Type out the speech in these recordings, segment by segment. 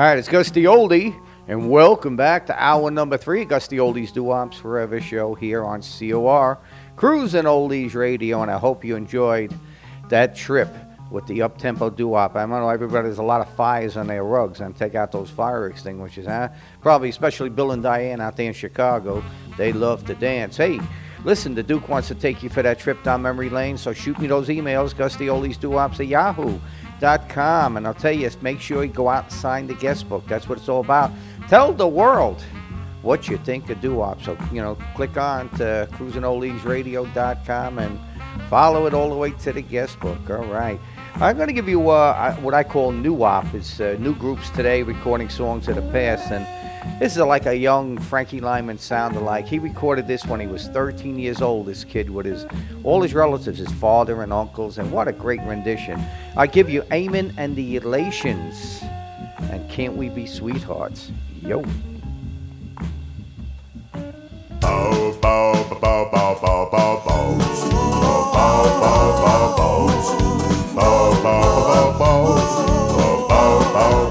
All right, it's Gus D Oldie, and welcome back to hour number three, Gus D Oldie's Doo-Wops Forever show here on COR, Cruising Oldies Radio, and I hope you enjoyed that trip with the up-tempo doo-wop. I know everybody, there's a lot of fires on their rugs, and take out those fire extinguishers, huh? Probably, especially Bill and Diane out there in Chicago, they love to dance. Hey, listen, the Duke wants to take you for that trip down memory lane, so shoot me those emails, Doo-Wops at Yahoo com, and I'll tell you, make sure you go out and sign the guest book. That's what it's all about. Tell the world what you think of doo-wop. So, you know, click on to cruisingoldiesradio.com and follow it all the way to the guest book. All right. I'm going to give you uh, what I call new wop. It's uh, new groups today recording songs of the past, and this is like a young Frankie Lymon sound alike. He recorded this when he was 13 years old, this kid, with his all his relatives, his father and uncles, and what a great rendition. I give you Amon and the Elations, and Can't We Be Sweethearts? Yo. Bow, bow, bow, bow, bow, bow, bow, bow. Bow, bow, bow, bow, bow. Bow, bow, bow, bow. Bow, bow, bow,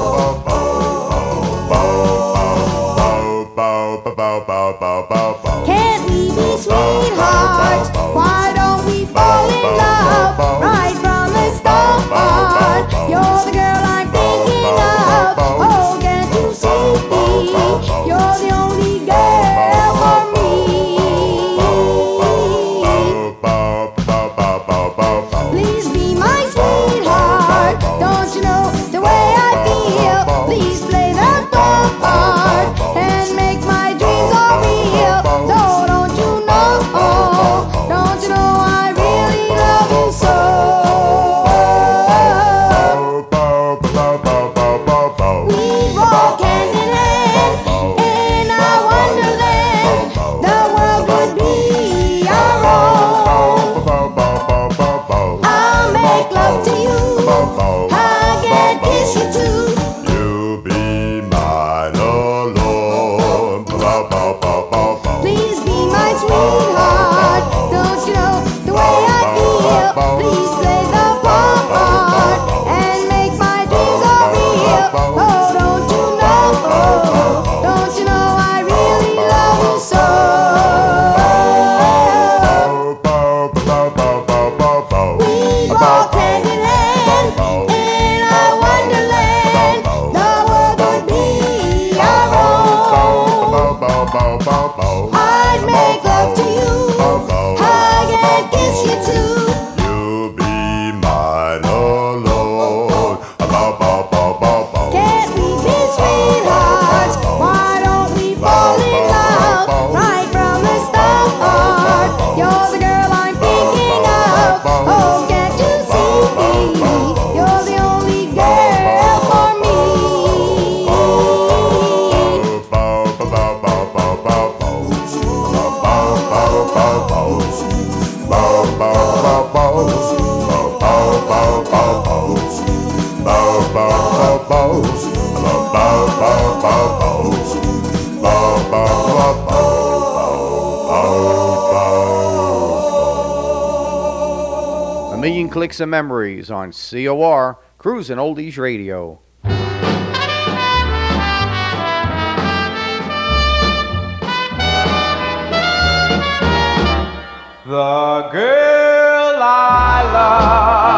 A million clicks of memories on COR, Cruising Oldies Radio. The girl I love,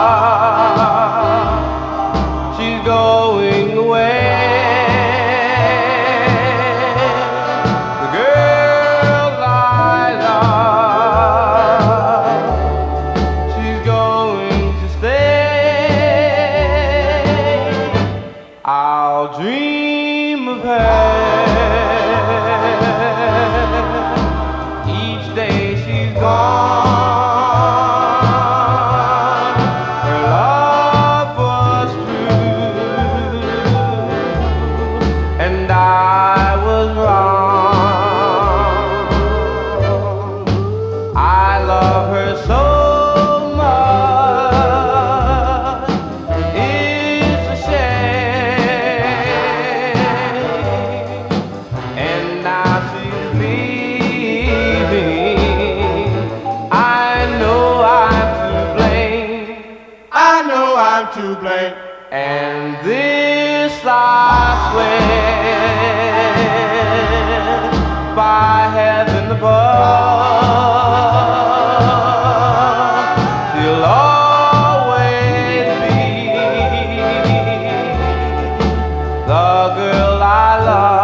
girl I love.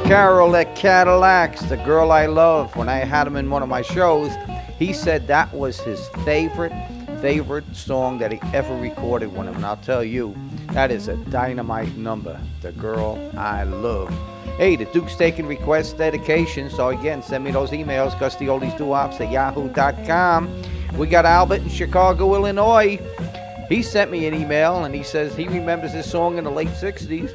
Carroll at Cadillacs, the girl I love. When I had him in one of my shows, he said that was his favorite, favorite song that he ever recorded with him. And I'll tell you, that is a dynamite number, The Girl I Love. Hey, the Duke's taking requests, dedication. So again, send me those emails, GustyOldiesDuops at yahoo.com. We got Albert in Chicago, Illinois. He sent me an email and he says he remembers this song in the late 60s.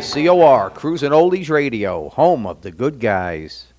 to COR, Cruising Oldies Radio, home of the good guys.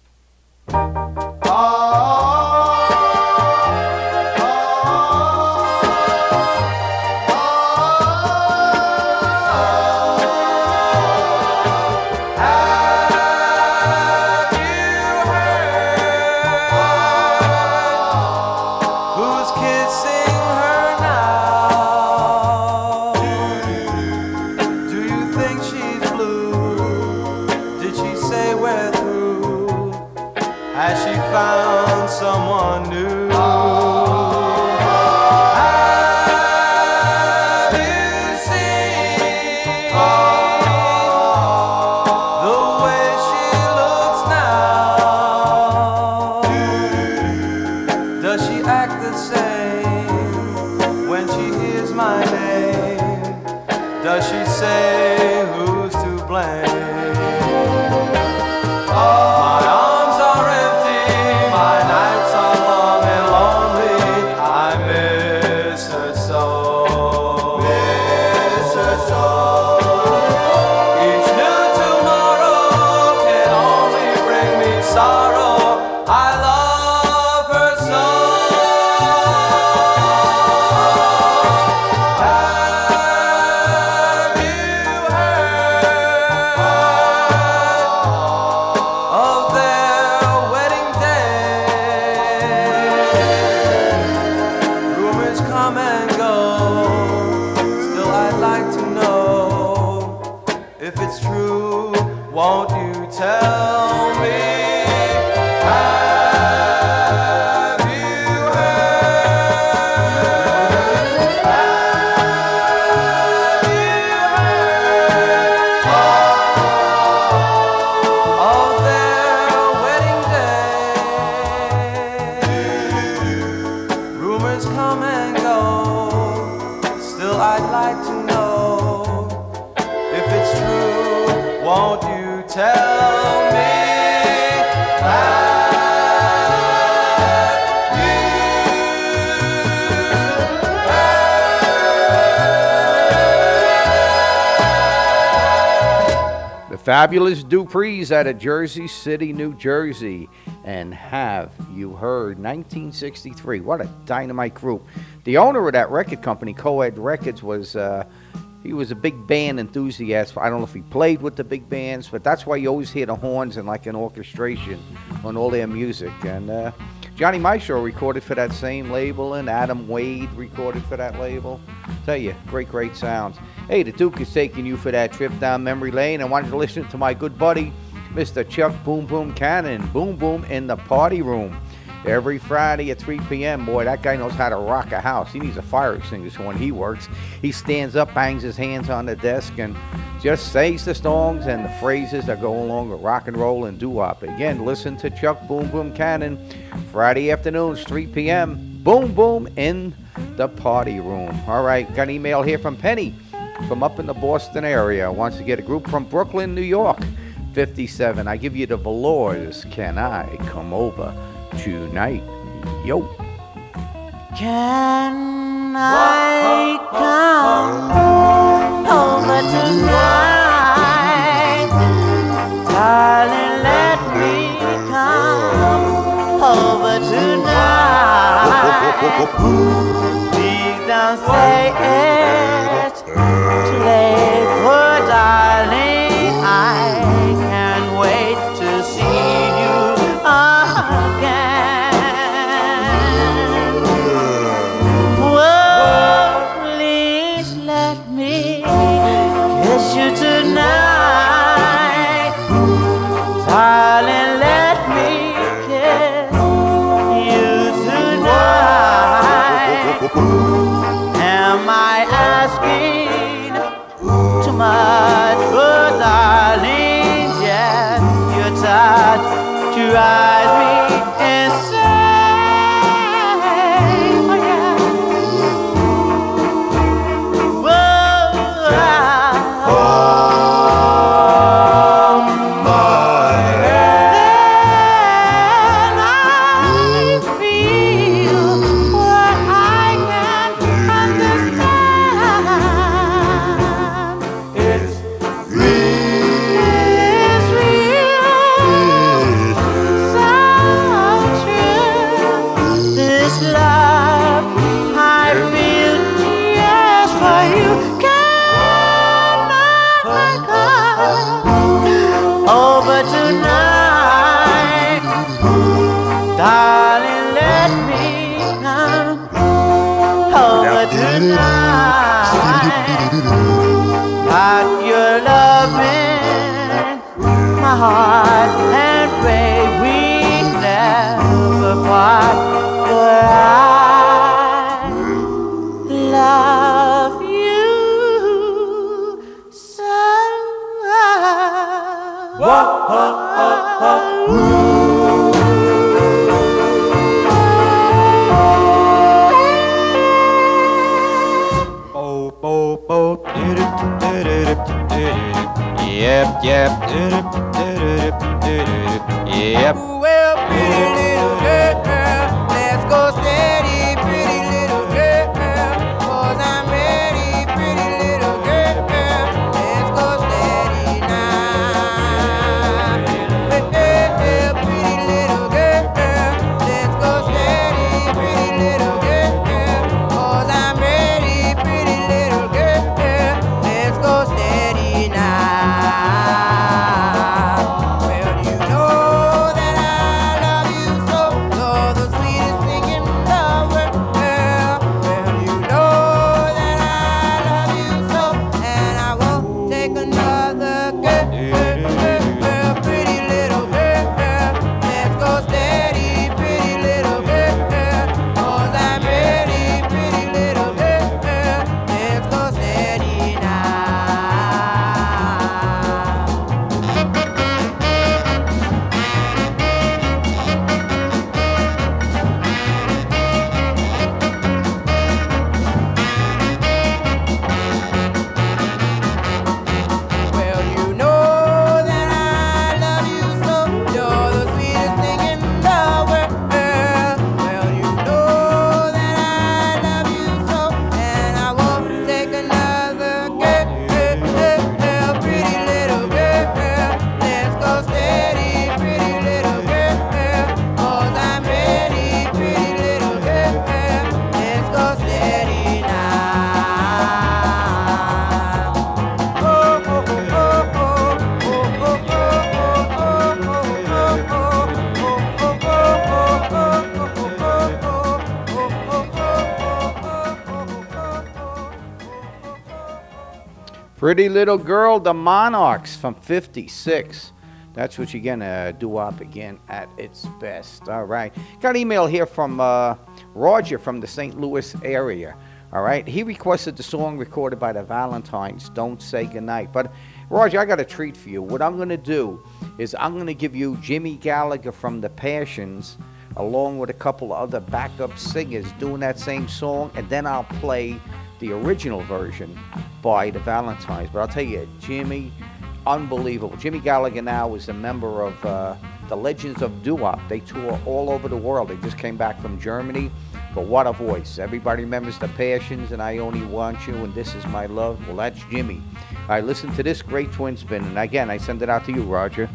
Fabulous Duprees out of Jersey City, New Jersey. And have you heard 1963? What a dynamite group. The owner of that record company, Coed Records, was uh, he was a big band enthusiast. I don't know if he played with the big bands, but that's why you always hear the horns and like an orchestration on all their music. And uh, Johnny Maestro recorded for that same label, and Adam Wade recorded for that label. Tell you, great, great sounds. Hey, the Duke is taking you for that trip down memory lane. I wanted to listen to my good buddy, Mr. Chuck Boom Boom Cannon, Boom Boom in the party room. Every Friday at 3 p.m., boy, that guy knows how to rock a house. He needs a fire extinguisher when he works. He stands up, bangs his hands on the desk, and just says the songs and the phrases that go along with rock and roll and doo-wop. Again, listen to Chuck Boom Boom Cannon, Friday afternoons, 3 p.m. Boom Boom in the party room. All right, got an email here from Penny from up in the Boston area. Wants to get a group from Brooklyn, New York. 57. I give you the Velours. Can I come over tonight? Yo. Can I come over tonight? Darling, let me come over tonight. Please don't say it Pretty Little Girl, the Monarchs from 56. That's what you're going to do up again at its best. All right. Got an email here from uh, Roger from the St. Louis area. All right. He requested the song recorded by the Valentines, Don't Say Goodnight. But, Roger, I got a treat for you. What I'm going to do is I'm going to give you Jimmy Gallagher from the Passions along with a couple of other backup singers doing that same song, and then I'll play the original version by the Valentines. But I'll tell you, Jimmy, unbelievable. Jimmy Gallagher now is a member of uh, the Legends of Doo-Wop. They tour all over the world. They just came back from Germany. But what a voice. Everybody remembers the Passions and I Only Want You and This Is My Love. Well, that's Jimmy. All right, listen to this great twin spin. And again, I send it out to you, Roger.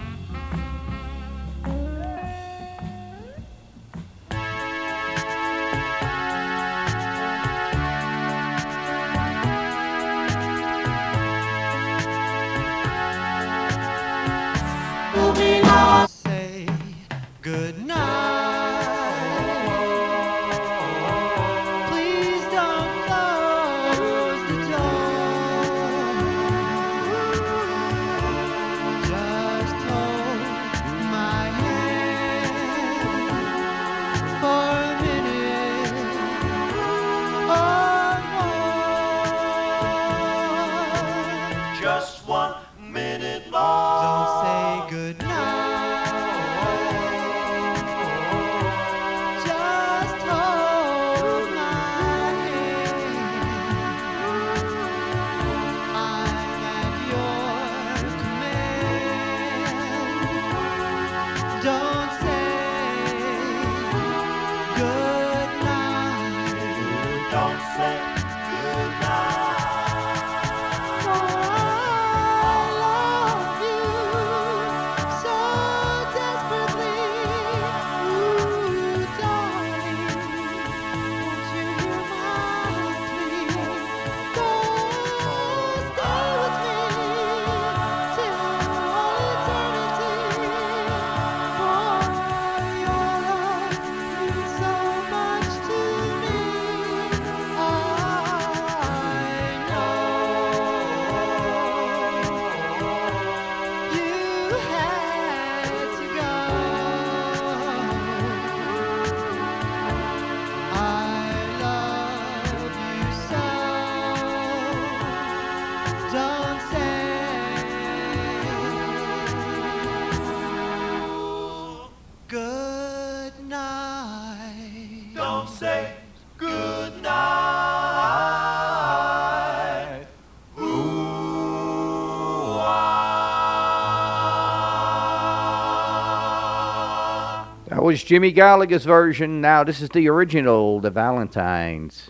Was Jimmy Gallagher's version. Now this is the original, the Valentines.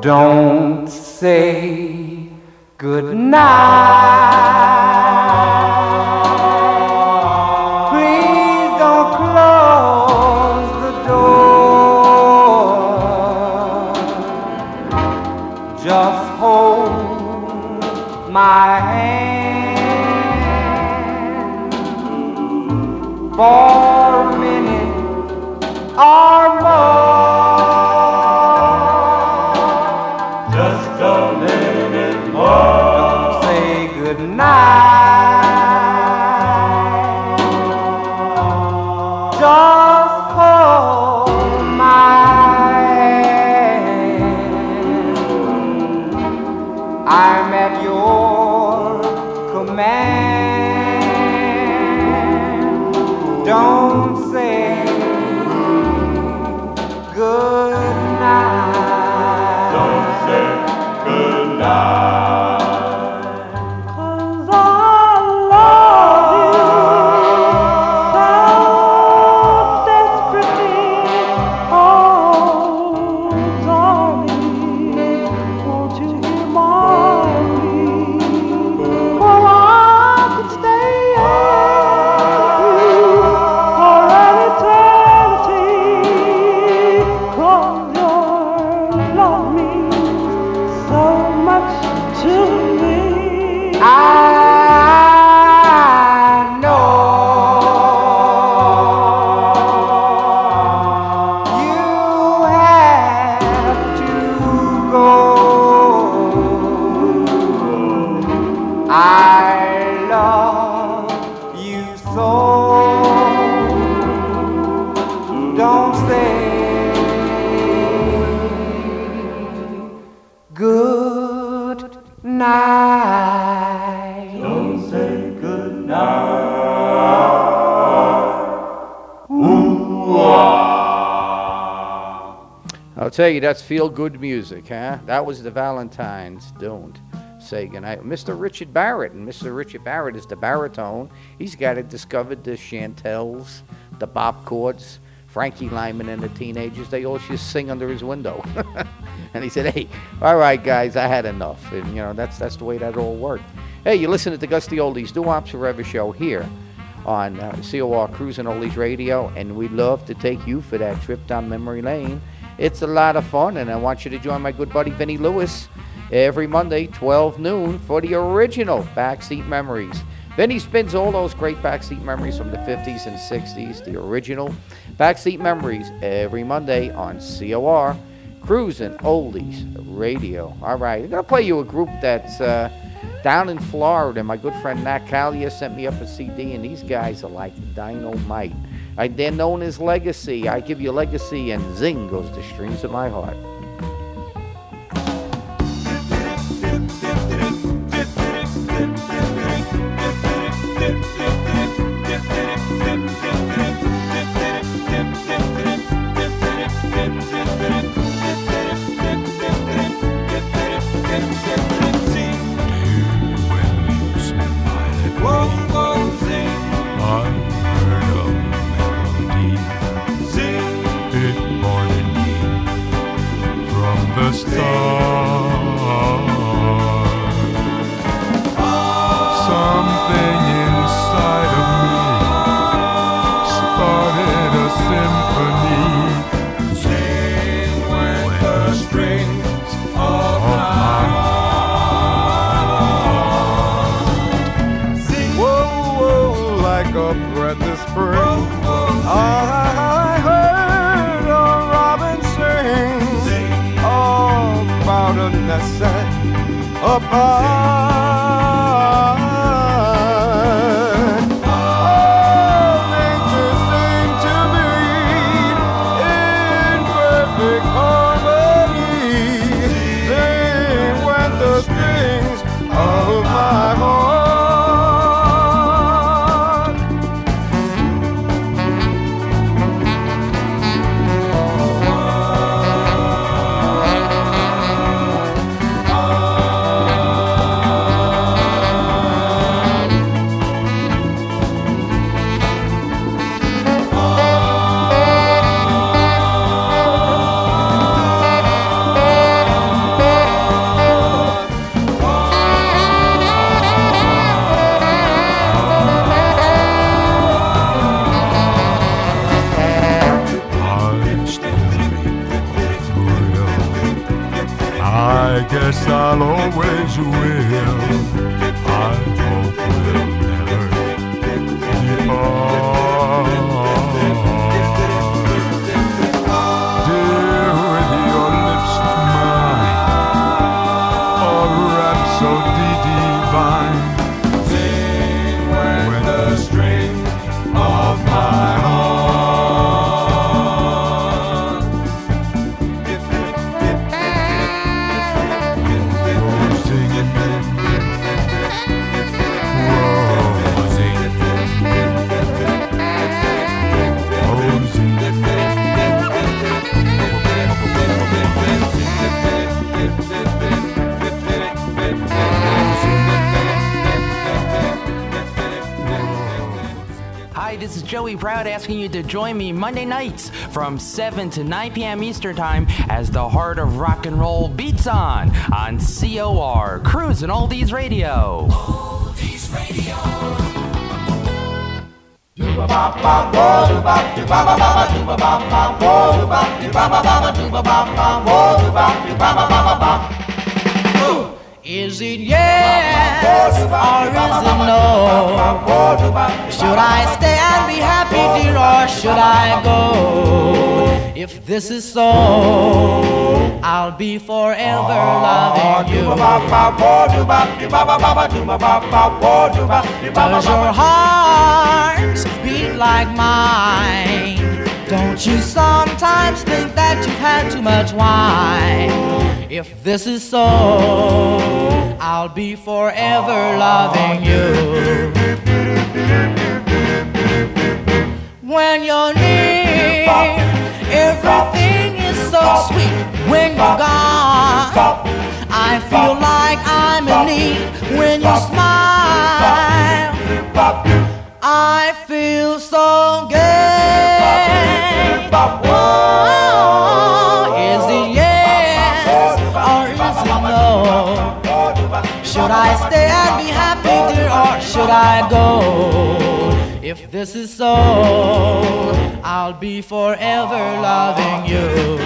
Don't say good night. Tell you, that's feel good music, huh? That was the Valentines. Don't say goodnight. Mr. Richard Barrett, and Mr. Richard Barrett is the baritone. He's got it discovered the Chantels, the Bop Chords, Frankie Lymon, and the teenagers. They all just sing under his window. and he said, "Hey, all right, guys, I had enough." And you know, that's that's the way that all worked. Hey, you listen to the Gus D Oldie's Doo-Wops Forever show here on uh, COR Cruising Oldies Radio, and we'd love to take you for that trip down memory lane. It's a lot of fun, and I want you to join my good buddy Vinny Lewis every Monday, 12 noon, for the original Backseat Memories. Vinny spins all those great backseat memories from the 50s and 60s, the original Backseat Memories, every Monday on COR Cruising Oldies Radio. All right, I'm going to play you a group that's uh, down in Florida. My good friend Nat Calia sent me up a CD, and these guys are like dynamite. I, they're known as Legacy. I give you Legacy, and zing goes the strings of my heart. Apart. Joey Proud asking you to join me Monday nights from 7 to 9 p.m. Eastern Time as the heart of rock and roll beats on on COR Cruising Oldies Radio. Is it yes or is it no? Should I stay and be happy, dear, or should I go? If this is so, I'll be forever loving you. Does your heart beat like mine? Don't you sometimes think that you've had too much wine? If this is so, I'll be forever loving you. When you're near, everything is so sweet. When you're gone, I feel like I'm in need. When you smile, I feel so good. Oh, I stay and be happy, dear, or should I go? If this is so, I'll be forever loving you.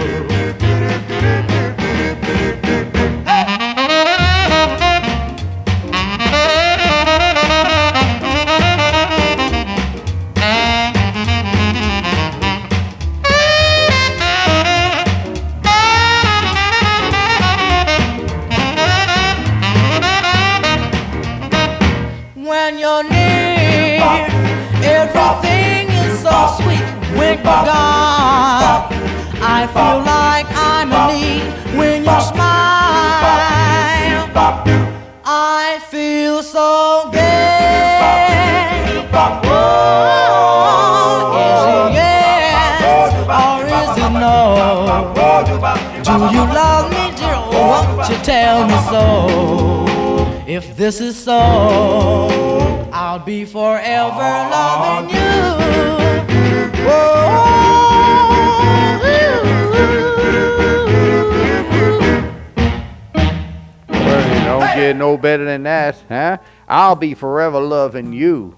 This is so, I'll be forever loving you. Well, you don't get no better than that, huh? I'll be forever loving you.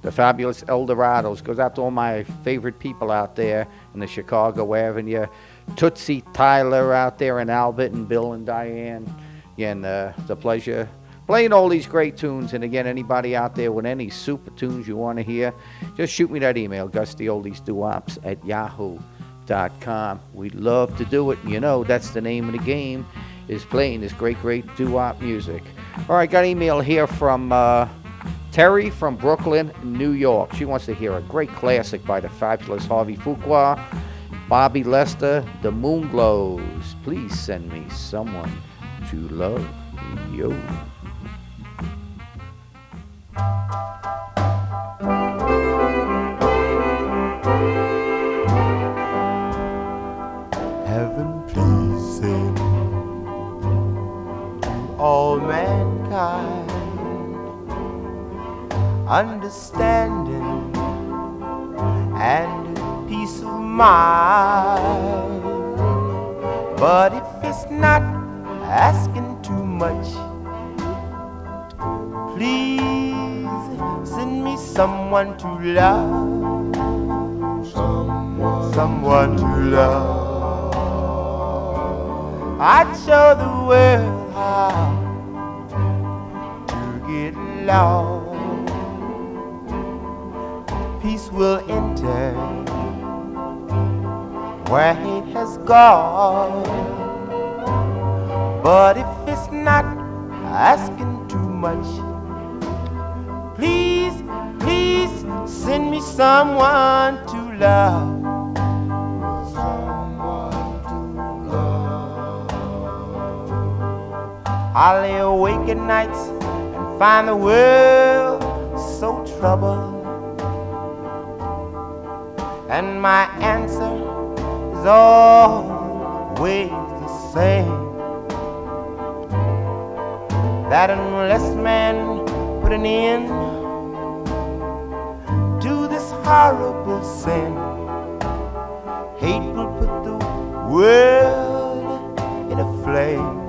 The fabulous Eldorados goes out to all my favorite people out there in the Chicago Avenue. Tootsie Tyler out there in Albert and Bill and Diane. Again, uh, it's a pleasure playing all these great tunes. And again, anybody out there with any super tunes you want to hear, just shoot me that email, gustyoldesduops at yahoo.com. We'd love to do it. You know, that's the name of the game, is playing this great, great doo-wop music. All right, got an email here from uh, Terry from Brooklyn, New York. She wants to hear a great classic by the fabulous Harvey Fuqua, Bobby Lester, The Moonglows. Please send me someone to love. Yo. Heaven pleasing to all mankind, understanding and peace of mind. But if it's not asking too much, someone to love, someone, someone to love. I'd show the world how to get lost. Peace will enter where hate has gone. But if it's not asking too much, send me someone to love. Someone to love. I lay awake at nights and find the world so troubled. And my answer is always the same. That unless man put an end horrible sin, hate will put the world in a flame.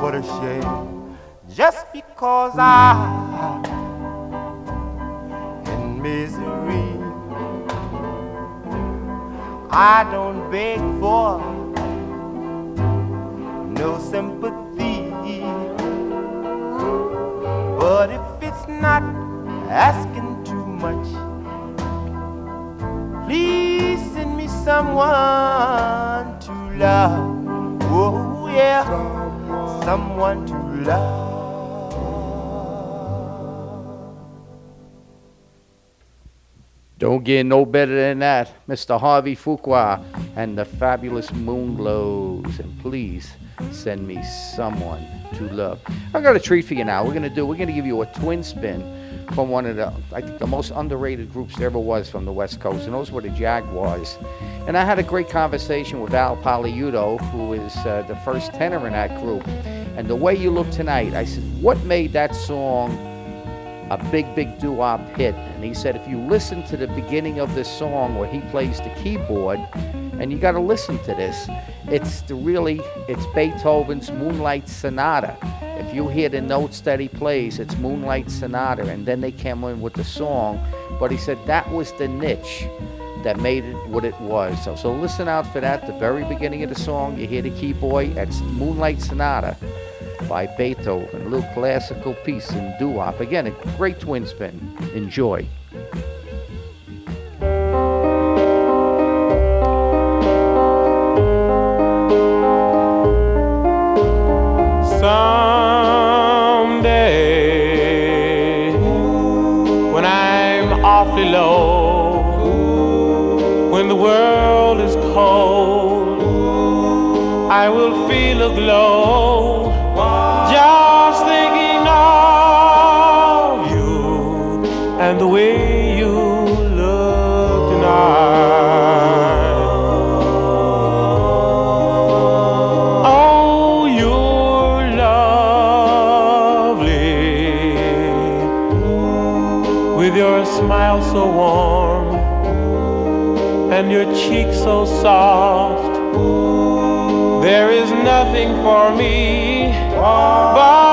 What a shame. Just because I'm in misery. I don't beg for no sympathy. But if it's not asking too much, please send me someone to love. Oh, yeah, someone to love. Don't get no better than that. Mr. Harvey Fuqua and the fabulous Moonglows. And please send me someone to love. I got a treat for you now. We're gonna do. We're gonna give you a twin spin from one of the, I think, the most underrated groups there ever was from the West Coast, and those were the Jaguars. And I had a great conversation with Val Poliuto, who is uh, the first tenor in that group. And the way you look tonight, I said, what made that song a big, big doo-wop hit. And he said, if you listen to the beginning of this song where he plays the keyboard, and you got to listen to this, it's the really, it's Beethoven's Moonlight Sonata. If you hear the notes that he plays, it's Moonlight Sonata, and then they came in with the song. But he said that was the niche that made it what it was. So, so listen out for that. The very beginning of the song, you hear the keyboard. That's Moonlight Sonata by Beethoven. A little classical piece in doo-wop. Again, a great twin spin. Enjoy. Glow just thinking of you and the way you look tonight. Oh, you're lovely with your smile so warm and your cheek so soft. For me. But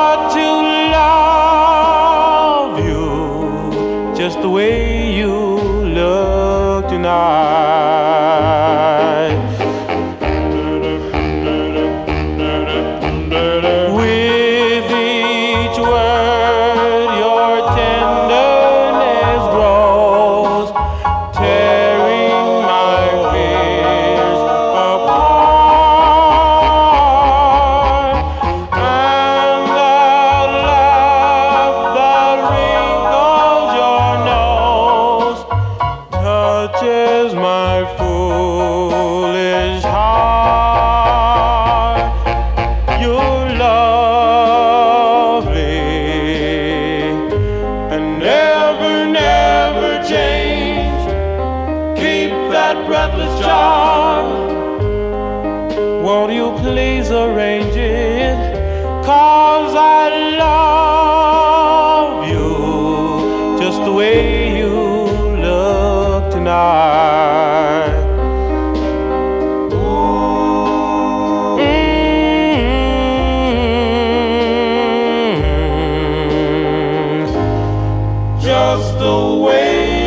Just the way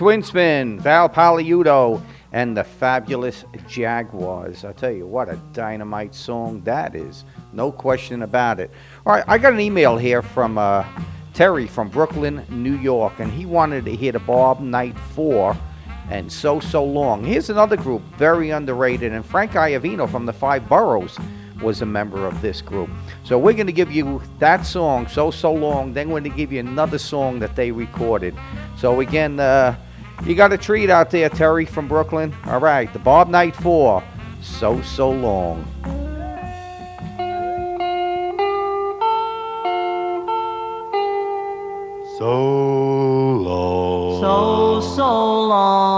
Great twin spin, Val Poliuto and the Fabulous Jaguars. I tell you what, a dynamite song that is. No question about it. All right, I got an email here from uh, Terry from Brooklyn, New York, and he wanted to hear the Bob Knight 4 and So So Long. Here's another group, very underrated, and Frank Iavino from the Five Boroughs was a member of this group. So we're going to give you that song, So So Long, then we're going to give you another song that they recorded. So again, uh, you got a treat out there, Terry from Brooklyn. All right, the Bob Knight 4, So So Long. So long. So, so long.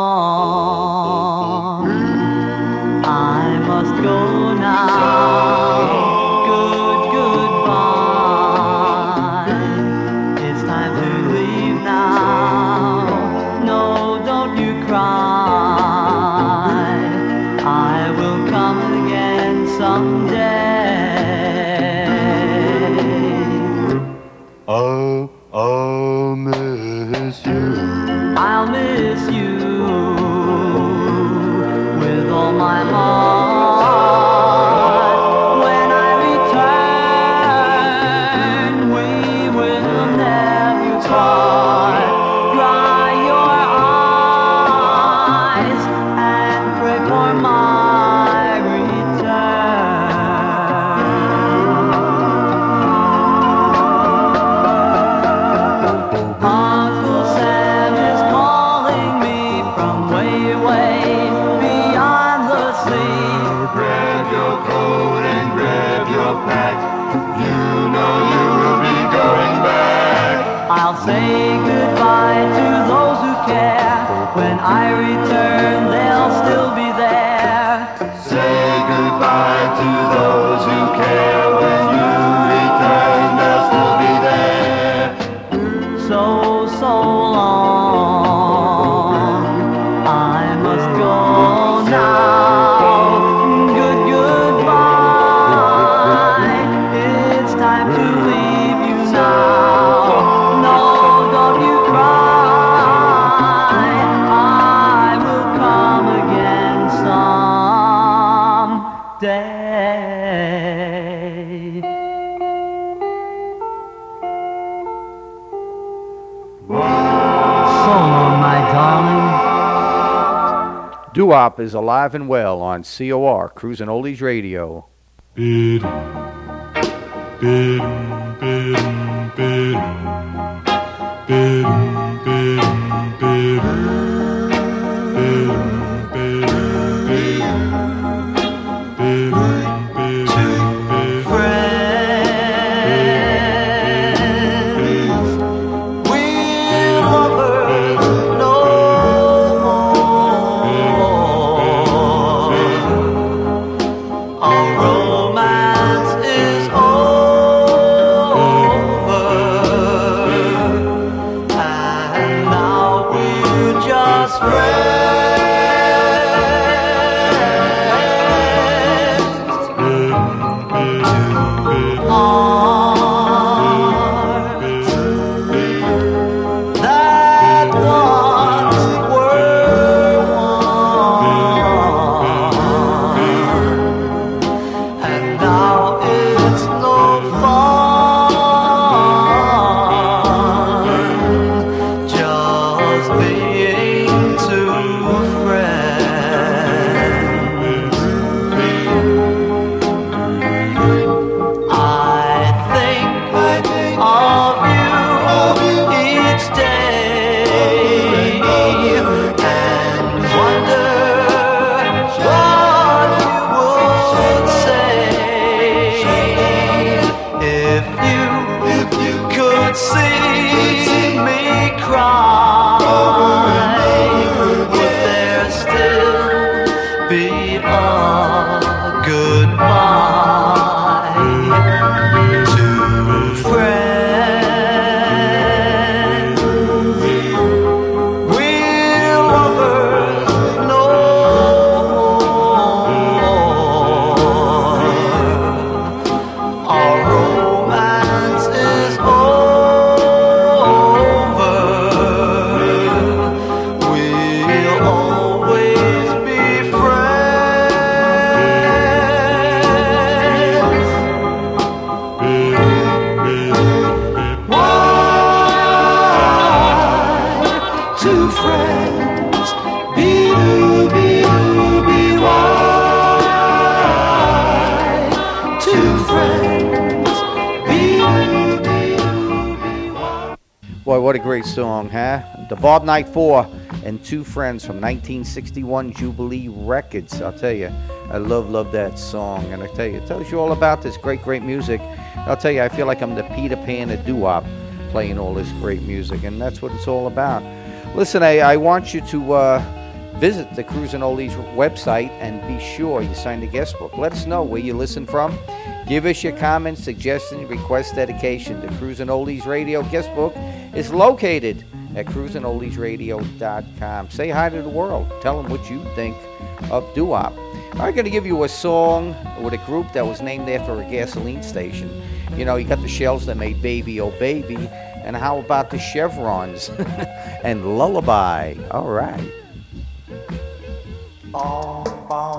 Is alive and well on COR, Cruising Oldies Radio. The Bob Knight Four and Two Friends from 1961 Jubilee Records. I'll tell you, I love, love that song. And I tell you, it tells you all about this great, great music. I'll tell you, I feel like I'm the Peter Pan of doo-wop playing all this great music, and that's what it's all about. Listen, I, I want you to uh, visit the Cruising Oldies website and be sure you sign the guest book. Let us know where you listen from. Give us your comments, suggestions, requests, dedication. The Cruising Oldies Radio guest book is located at cruisingoldiesradio.com. Say hi to the world. Tell them what you think of doo-wop. I'm going to give you a song with a group that was named after a gasoline station. You know, you got the shells that made Baby Oh Baby, and how about the chevrons and Lullaby? All right. Bom, bom.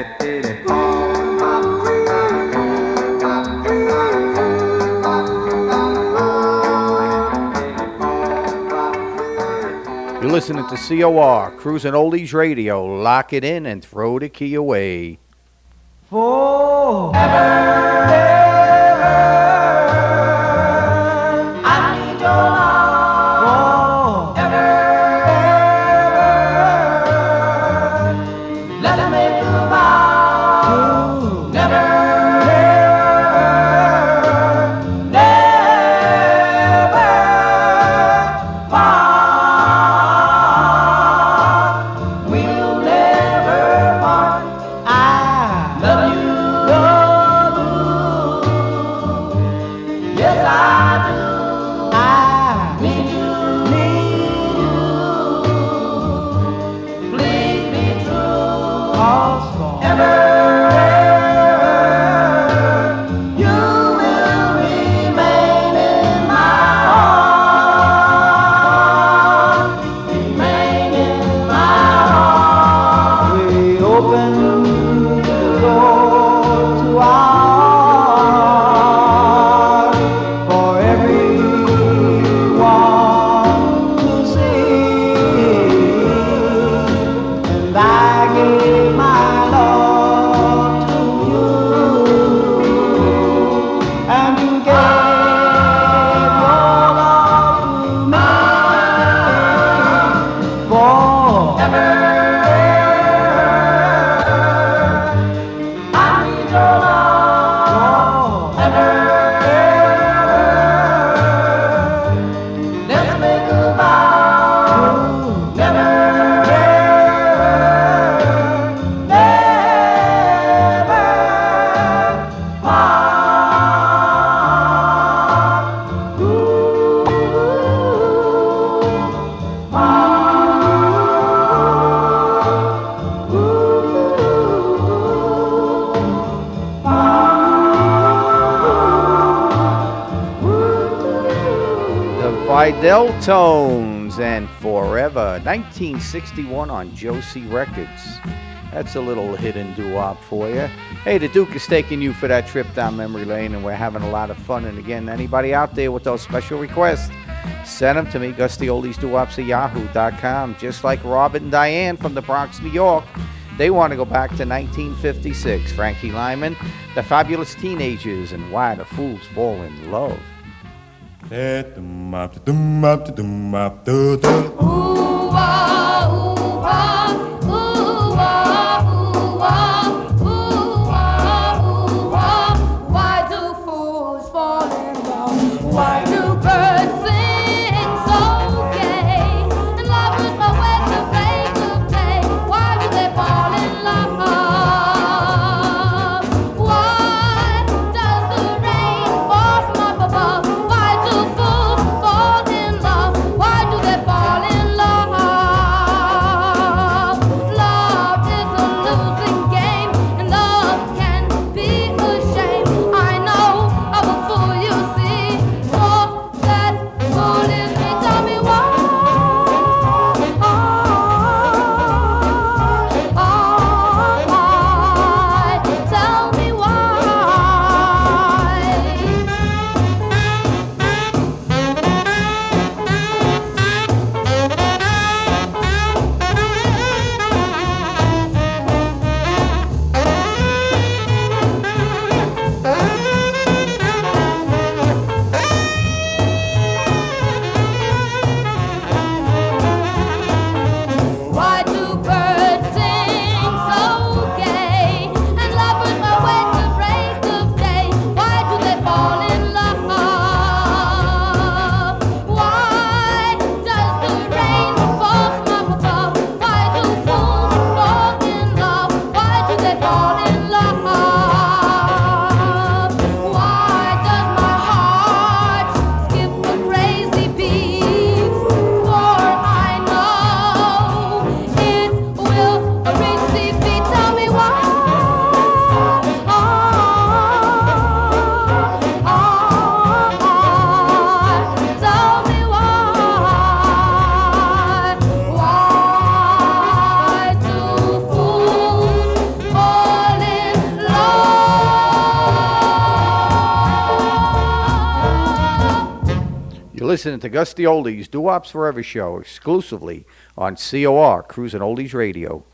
You're listening to COR, Cruising Oldies Radio. Lock it in and throw the key away. We Vidal Tones and Forever, 1961 on Josie Records. That's a little hidden doo-wop for you. Hey, the Duke is taking you for that trip down memory lane, and we're having a lot of fun. And again, anybody out there with those special requests, send them to me, GustyOldiesDooWops at yahoo.com. Just like Robert and Diane from the Bronx, New York. They want to go back to 1956. Frankie Lymon, The Fabulous Teenagers, and Why the Fools Fall in Love. Why listening to Gus D Oldie's Doo-Wops Forever show exclusively on COR Cruising Oldies Radio.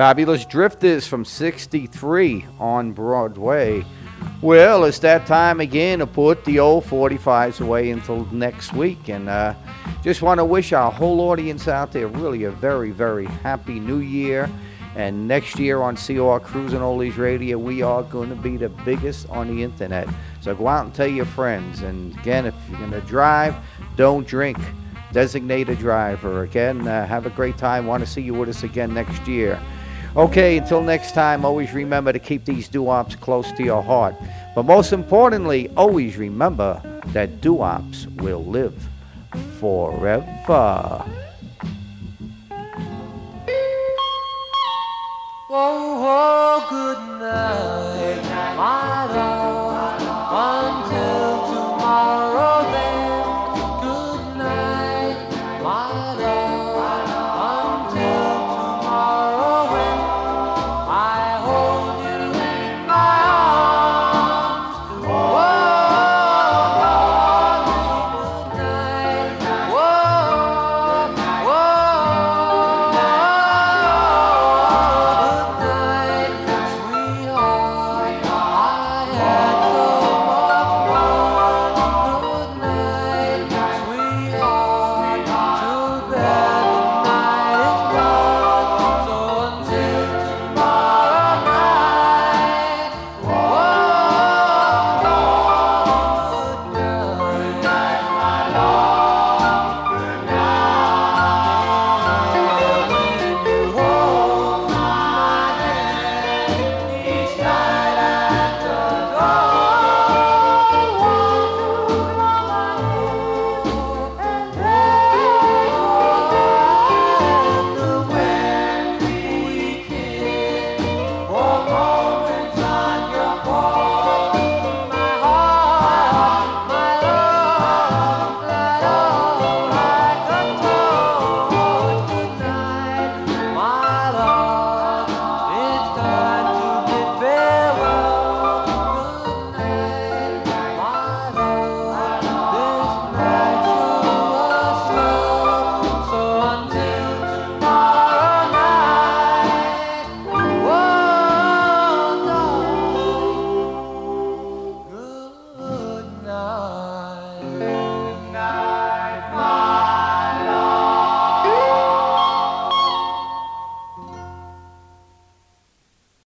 Fabulous Drifters from 63 on Broadway. Well, it's that time again to put the old 45s away until next week. And uh, just want to wish our whole audience out there really a very, very happy new year. And next year on COR Cruising Oldies Radio, we are going to be the biggest on the internet. So go out and tell your friends. And again, if you're going to drive, don't drink. Designate a driver. Again, uh, have a great time. Want to see you with us again next year. Okay, until next time, always remember to keep these doo-wops close to your heart. But most importantly, always remember that doo-wops will live forever. Oh, oh good night, my love, until tomorrow.